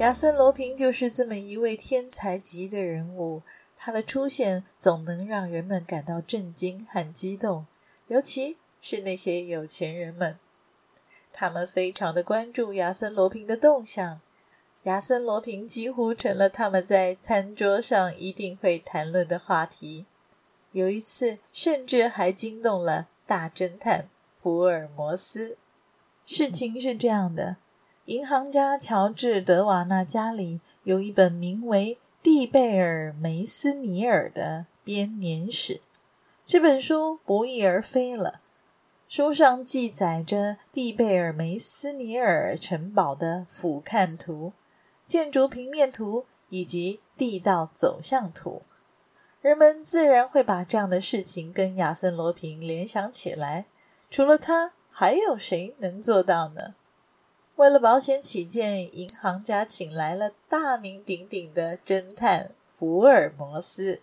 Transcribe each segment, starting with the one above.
亚森·罗平就是这么一位天才级的人物，他的出现总能让人们感到震惊和激动，尤其是那些有钱人们，他们非常的关注亚森·罗平的动向。亚森·罗平几乎成了他们在餐桌上一定会谈论的话题，有一次甚至还惊动了大侦探福尔摩斯。事情是这样的。银行家乔治·德瓦纳家里有一本名为《蒂贝尔·梅斯尼尔》的编年史。这本书不翼而飞了。书上记载着蒂贝尔·梅斯尼尔城堡的俯瞰图、建筑平面图以及地道走向图。人们自然会把这样的事情跟亚森·罗平联想起来。除了他，还有谁能做到呢？为了保险起见，银行家请来了大名鼎鼎的侦探福尔摩斯，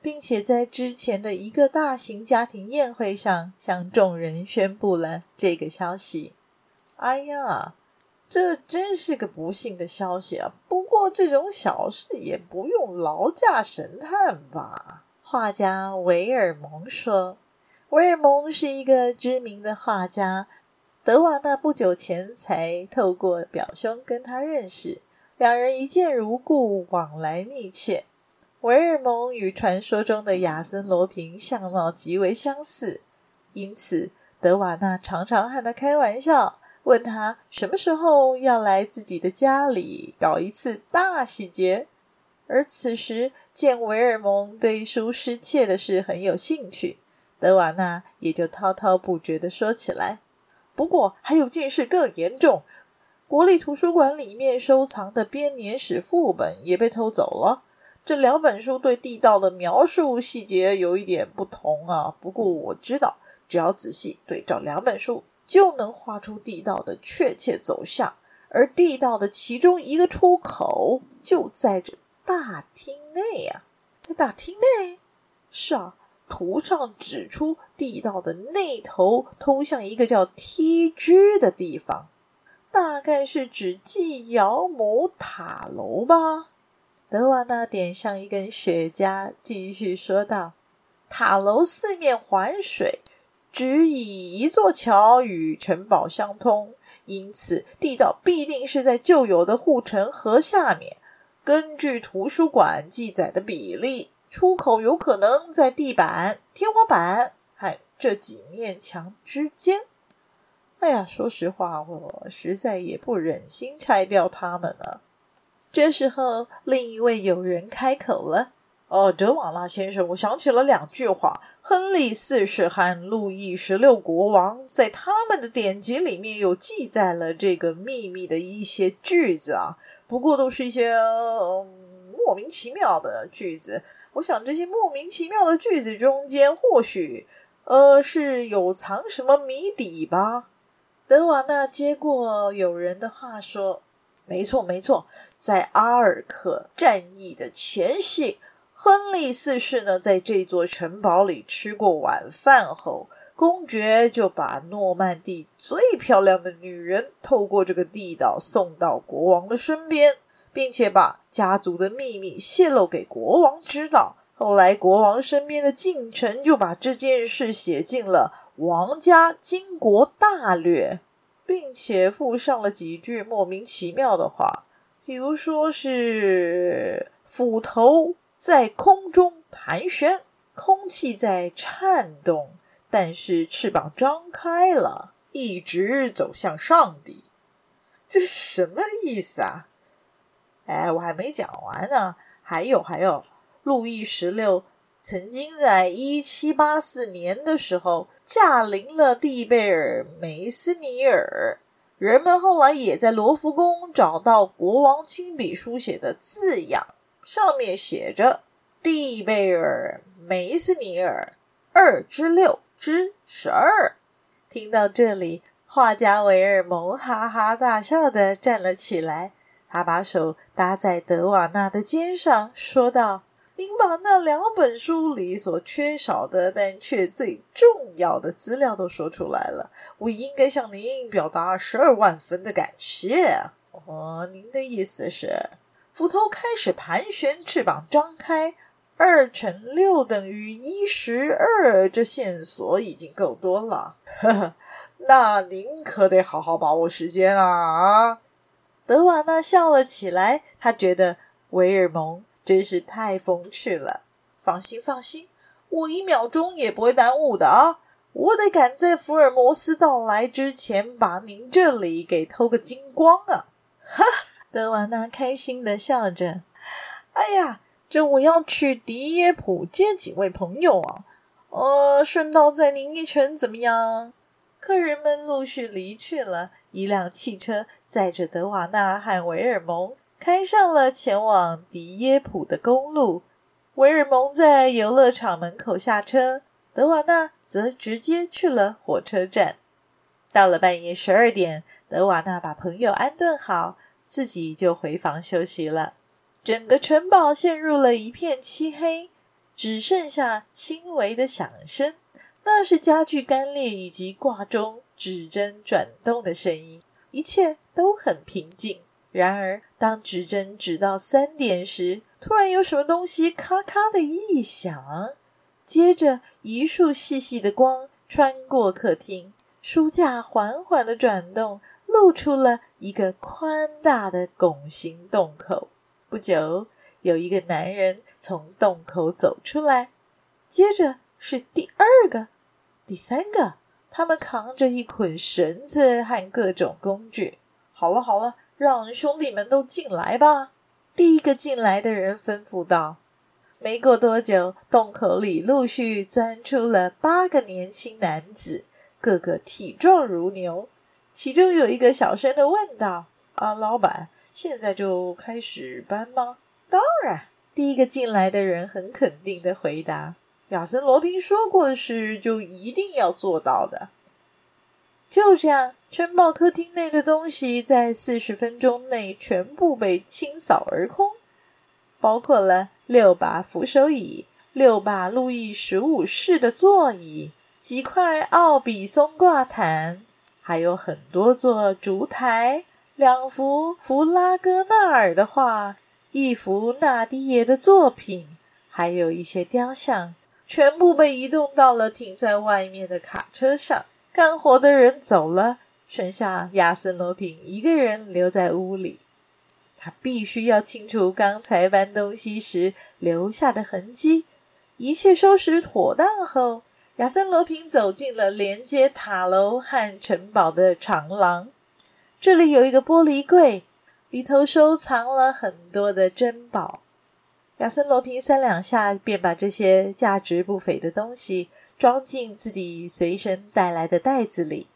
并且在之前的一个大型家庭宴会上向众人宣布了这个消息。哎呀，这真是个不幸的消息啊！不过这种小事也不用劳驾神探吧？画家维尔蒙说：“维尔蒙是一个知名的画家。”德瓦纳不久前才透过表兄跟他认识，两人一见如故，往来密切。维尔蒙与传说中的亚森·罗平相貌极为相似，因此德瓦纳常常和他开玩笑，问他什么时候要来自己的家里搞一次大洗劫。而此时见维尔蒙对书失窃的事很有兴趣，德瓦纳也就滔滔不绝地说起来。不过还有件事更严重，国立图书馆里面收藏的编年史副本也被偷走了。这两本书对地道的描述细节有一点不同啊。不过我知道，只要仔细对照两本书，就能画出地道的确切走向。而地道的其中一个出口就在这大厅内啊，在大厅内，是啊。图上指出地道的那头通向一个叫梯居的地方，大概是指纪尧姆塔楼吧。德瓦纳点上一根雪茄，继续说道：“塔楼四面环水，只以一座桥与城堡相通，因此地道必定是在旧有的护城河下面。根据图书馆记载的比例。”出口有可能在地板、天花板和这几面墙之间。哎呀，说实话，我实在也不忍心拆掉它们了。这时候，另一位友人开口了：“哦，德瓦拉先生，我想起了两句话。亨利四世和路易十六国王在他们的典籍里面有记载了这个秘密的一些句子啊，不过都是一些、莫名其妙的句子。”我想这些莫名其妙的句子中间，或许，呃，是有藏什么谜底吧。德瓦纳接过友人的话说：“没错，没错，在阿尔克战役的前夕，亨利四世呢，在这座城堡里吃过晚饭后，公爵就把诺曼第最漂亮的女人透过这个地道送到国王的身边。”并且把家族的秘密泄露给国王知道。后来，国王身边的近臣就把这件事写进了《王家经国大略》，并且附上了几句莫名其妙的话，比如说是“斧头在空中盘旋，空气在颤动，但是翅膀张开了，一直走向上帝”。这什么意思啊？哎，我还没讲完呢。还有还有，路易十六曾经在一七八四年的时候驾临了蒂贝尔梅斯尼尔，人们后来也在罗浮宫找到国王亲笔书写的字样，上面写着“蒂贝尔梅斯尼尔二之六之十二”。听到这里，画家维尔蒙哈哈大笑的站了起来，他把手搭在德瓦纳的肩上，说道：“您把那两本书里所缺少的，但却最重要的资料都说出来了，我应该向您表达十二万分的感谢。”哦，您的意思是，斧头开始盘旋，翅膀张开。二乘六等于一十二，这线索已经够多了。呵呵，那您可得好好把握时间啊！德瓦纳笑了起来，他觉得维尔蒙真是太风趣了。放心，放心，我一秒钟也不会耽误的啊！我得赶在福尔摩斯到来之前，把您这里给偷个精光啊！哈，德瓦纳开心地笑着。哎呀！这我要去迪耶普见几位朋友啊，呃，顺道载您一程怎么样？客人们陆续离去了，一辆汽车载着德瓦纳和维尔蒙开上了前往迪耶普的公路。维尔蒙在游乐场门口下车，德瓦纳则直接去了火车站。到了半夜十二点，德瓦纳把朋友安顿好，自己就回房休息了。整个城堡陷入了一片漆黑，只剩下轻微的响声，那是家具干裂以及挂钟指针转动的声音。一切都很平静。然而，当指针指到三点时，突然有什么东西咔咔的一响，接着一束细细的光穿过客厅，书架缓缓的转动，露出了一个宽大的拱形洞口。不久，有一个男人从洞口走出来，接着是第二个、第三个。他们扛着一捆绳子和各种工具。好了好了，让兄弟们都进来吧。第一个进来的人吩咐道。没过多久，洞口里陆续钻出了八个年轻男子，个个体壮如牛。其中有一个小声的问道：“啊，老板。”现在就开始搬吗？当然，第一个进来的人很肯定的回答：“亚森·罗宾说过的事，就一定要做到的。”就这样，城堡客厅内的东西在四十分钟内全部被清扫而空，包括了六把扶手椅、六把路易十五式的座椅、几块奥比松挂毯，还有很多座烛台。两幅弗拉戈纳尔的画，一幅纳迪耶的作品，还有一些雕像，全部被移动到了停在外面的卡车上。干活的人走了，剩下亚森·罗平一个人留在屋里。他必须要清除刚才搬东西时留下的痕迹。一切收拾妥当后，亚森·罗平走进了连接塔楼和城堡的长廊。这里有一个玻璃柜，里头收藏了很多的珍宝。亚森·罗平三两下便把这些价值不菲的东西装进自己随身带来的袋子里。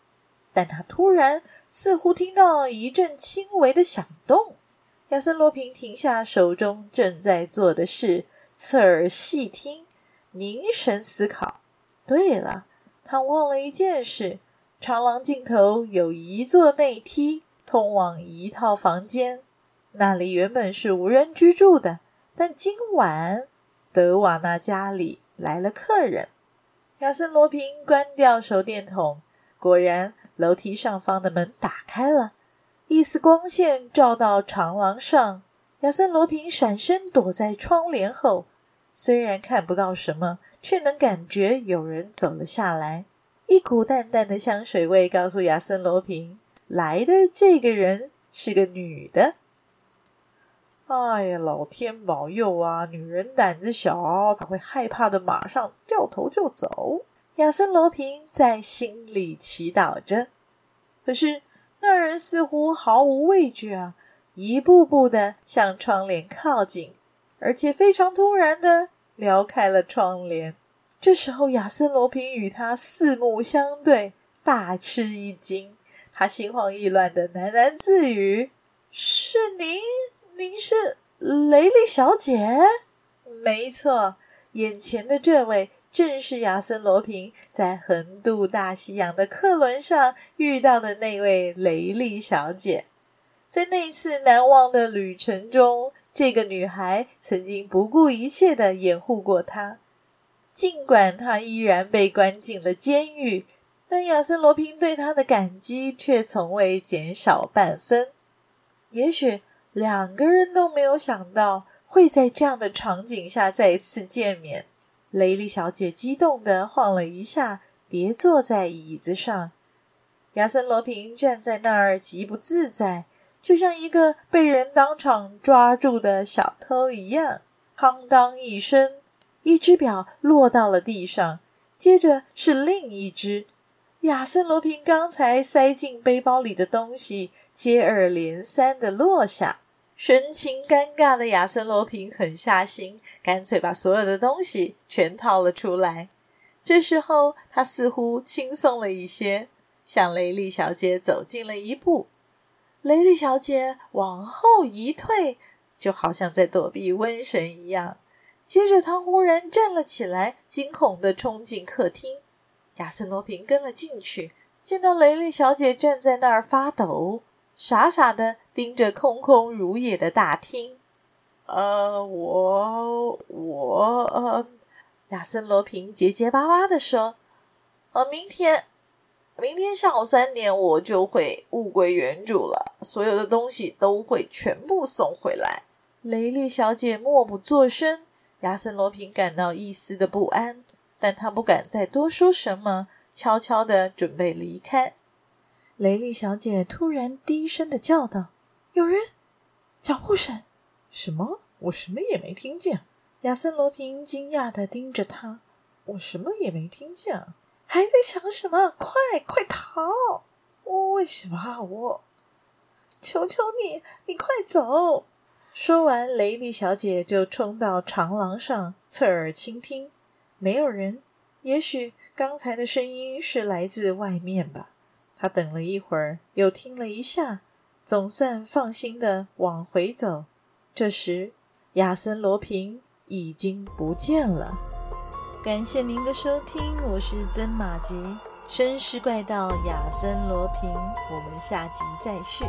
但他突然似乎听到一阵轻微的响动。亚森·罗平停下手中正在做的事，侧耳细听，凝神思考。对了，他忘了一件事。长廊尽头有一座内梯，通往一套房间。那里原本是无人居住的，但今晚德瓦纳家里来了客人。亚森·罗平关掉手电筒，果然楼梯上方的门打开了，一丝光线照到长廊上。亚森·罗平闪身躲在窗帘后，虽然看不到什么，却能感觉有人走了下来。一股淡淡的香水味告诉亚森·罗平，来的这个人是个女的。哎呀，老天保佑啊！女人胆子小，她会害怕的，马上掉头就走。亚森·罗平在心里祈祷着。可是那人似乎毫无畏惧啊，一步步的向窗帘靠近，而且非常突然的撩开了窗帘。这时候，亚森·罗平与他四目相对，大吃一惊。他心慌意乱的喃喃自语：“是您？您是雷利小姐？”“没错，眼前的这位正是亚森·罗平在横渡大西洋的客轮上遇到的那位雷利小姐。在那次难忘的旅程中，这个女孩曾经不顾一切的掩护过他。尽管他依然被关进了监狱。”但亚森·罗平对他的感激却从未减少半分。也许两个人都没有想到会在这样的场景下再次见面。雷利小姐激动地晃了一下，跌坐在椅子上。亚森·罗平站在那儿极不自在，就像一个被人当场抓住的小偷一样。哐当一声，一只表落到了地上，接着是另一只。亚森·罗平刚才塞进背包里的东西接二连三地落下，神情尴尬的亚森·罗平狠下心，干脆把所有的东西全掏了出来。这时候，他似乎轻松了一些，向雷利小姐走近了一步。雷利小姐往后一退，就好像在躲避瘟神一样。接着，她忽然站了起来，惊恐地冲进客厅。亚森·罗平跟了进去，见到雷利小姐站在那儿发抖，傻傻的盯着空空如也的大厅。呃，我我呃，亚森·罗平结结巴巴地说：“呃，明天，明天下午三点我就会物归原主了，所有的东西都会全部送回来。”雷利小姐默不作声，亚森·罗平感到一丝的不安。但他不敢再多说什么，悄悄的准备离开。雷利小姐突然低声的叫道：“有人！脚步声！什么？我什么也没听见。”亚森·罗平惊讶的盯着她：“我什么也没听见，还在想什么？快快逃！我为什么？我求求你，你快走！”说完，雷利小姐就冲到长廊上，侧耳倾听。没有人，也许刚才的声音是来自外面吧。他等了一会儿，又听了一下，总算放心的往回走。这时，亚森·罗平已经不见了。感谢您的收听，我是曾马吉，绅士怪盗亚森·罗平，我们下集再续。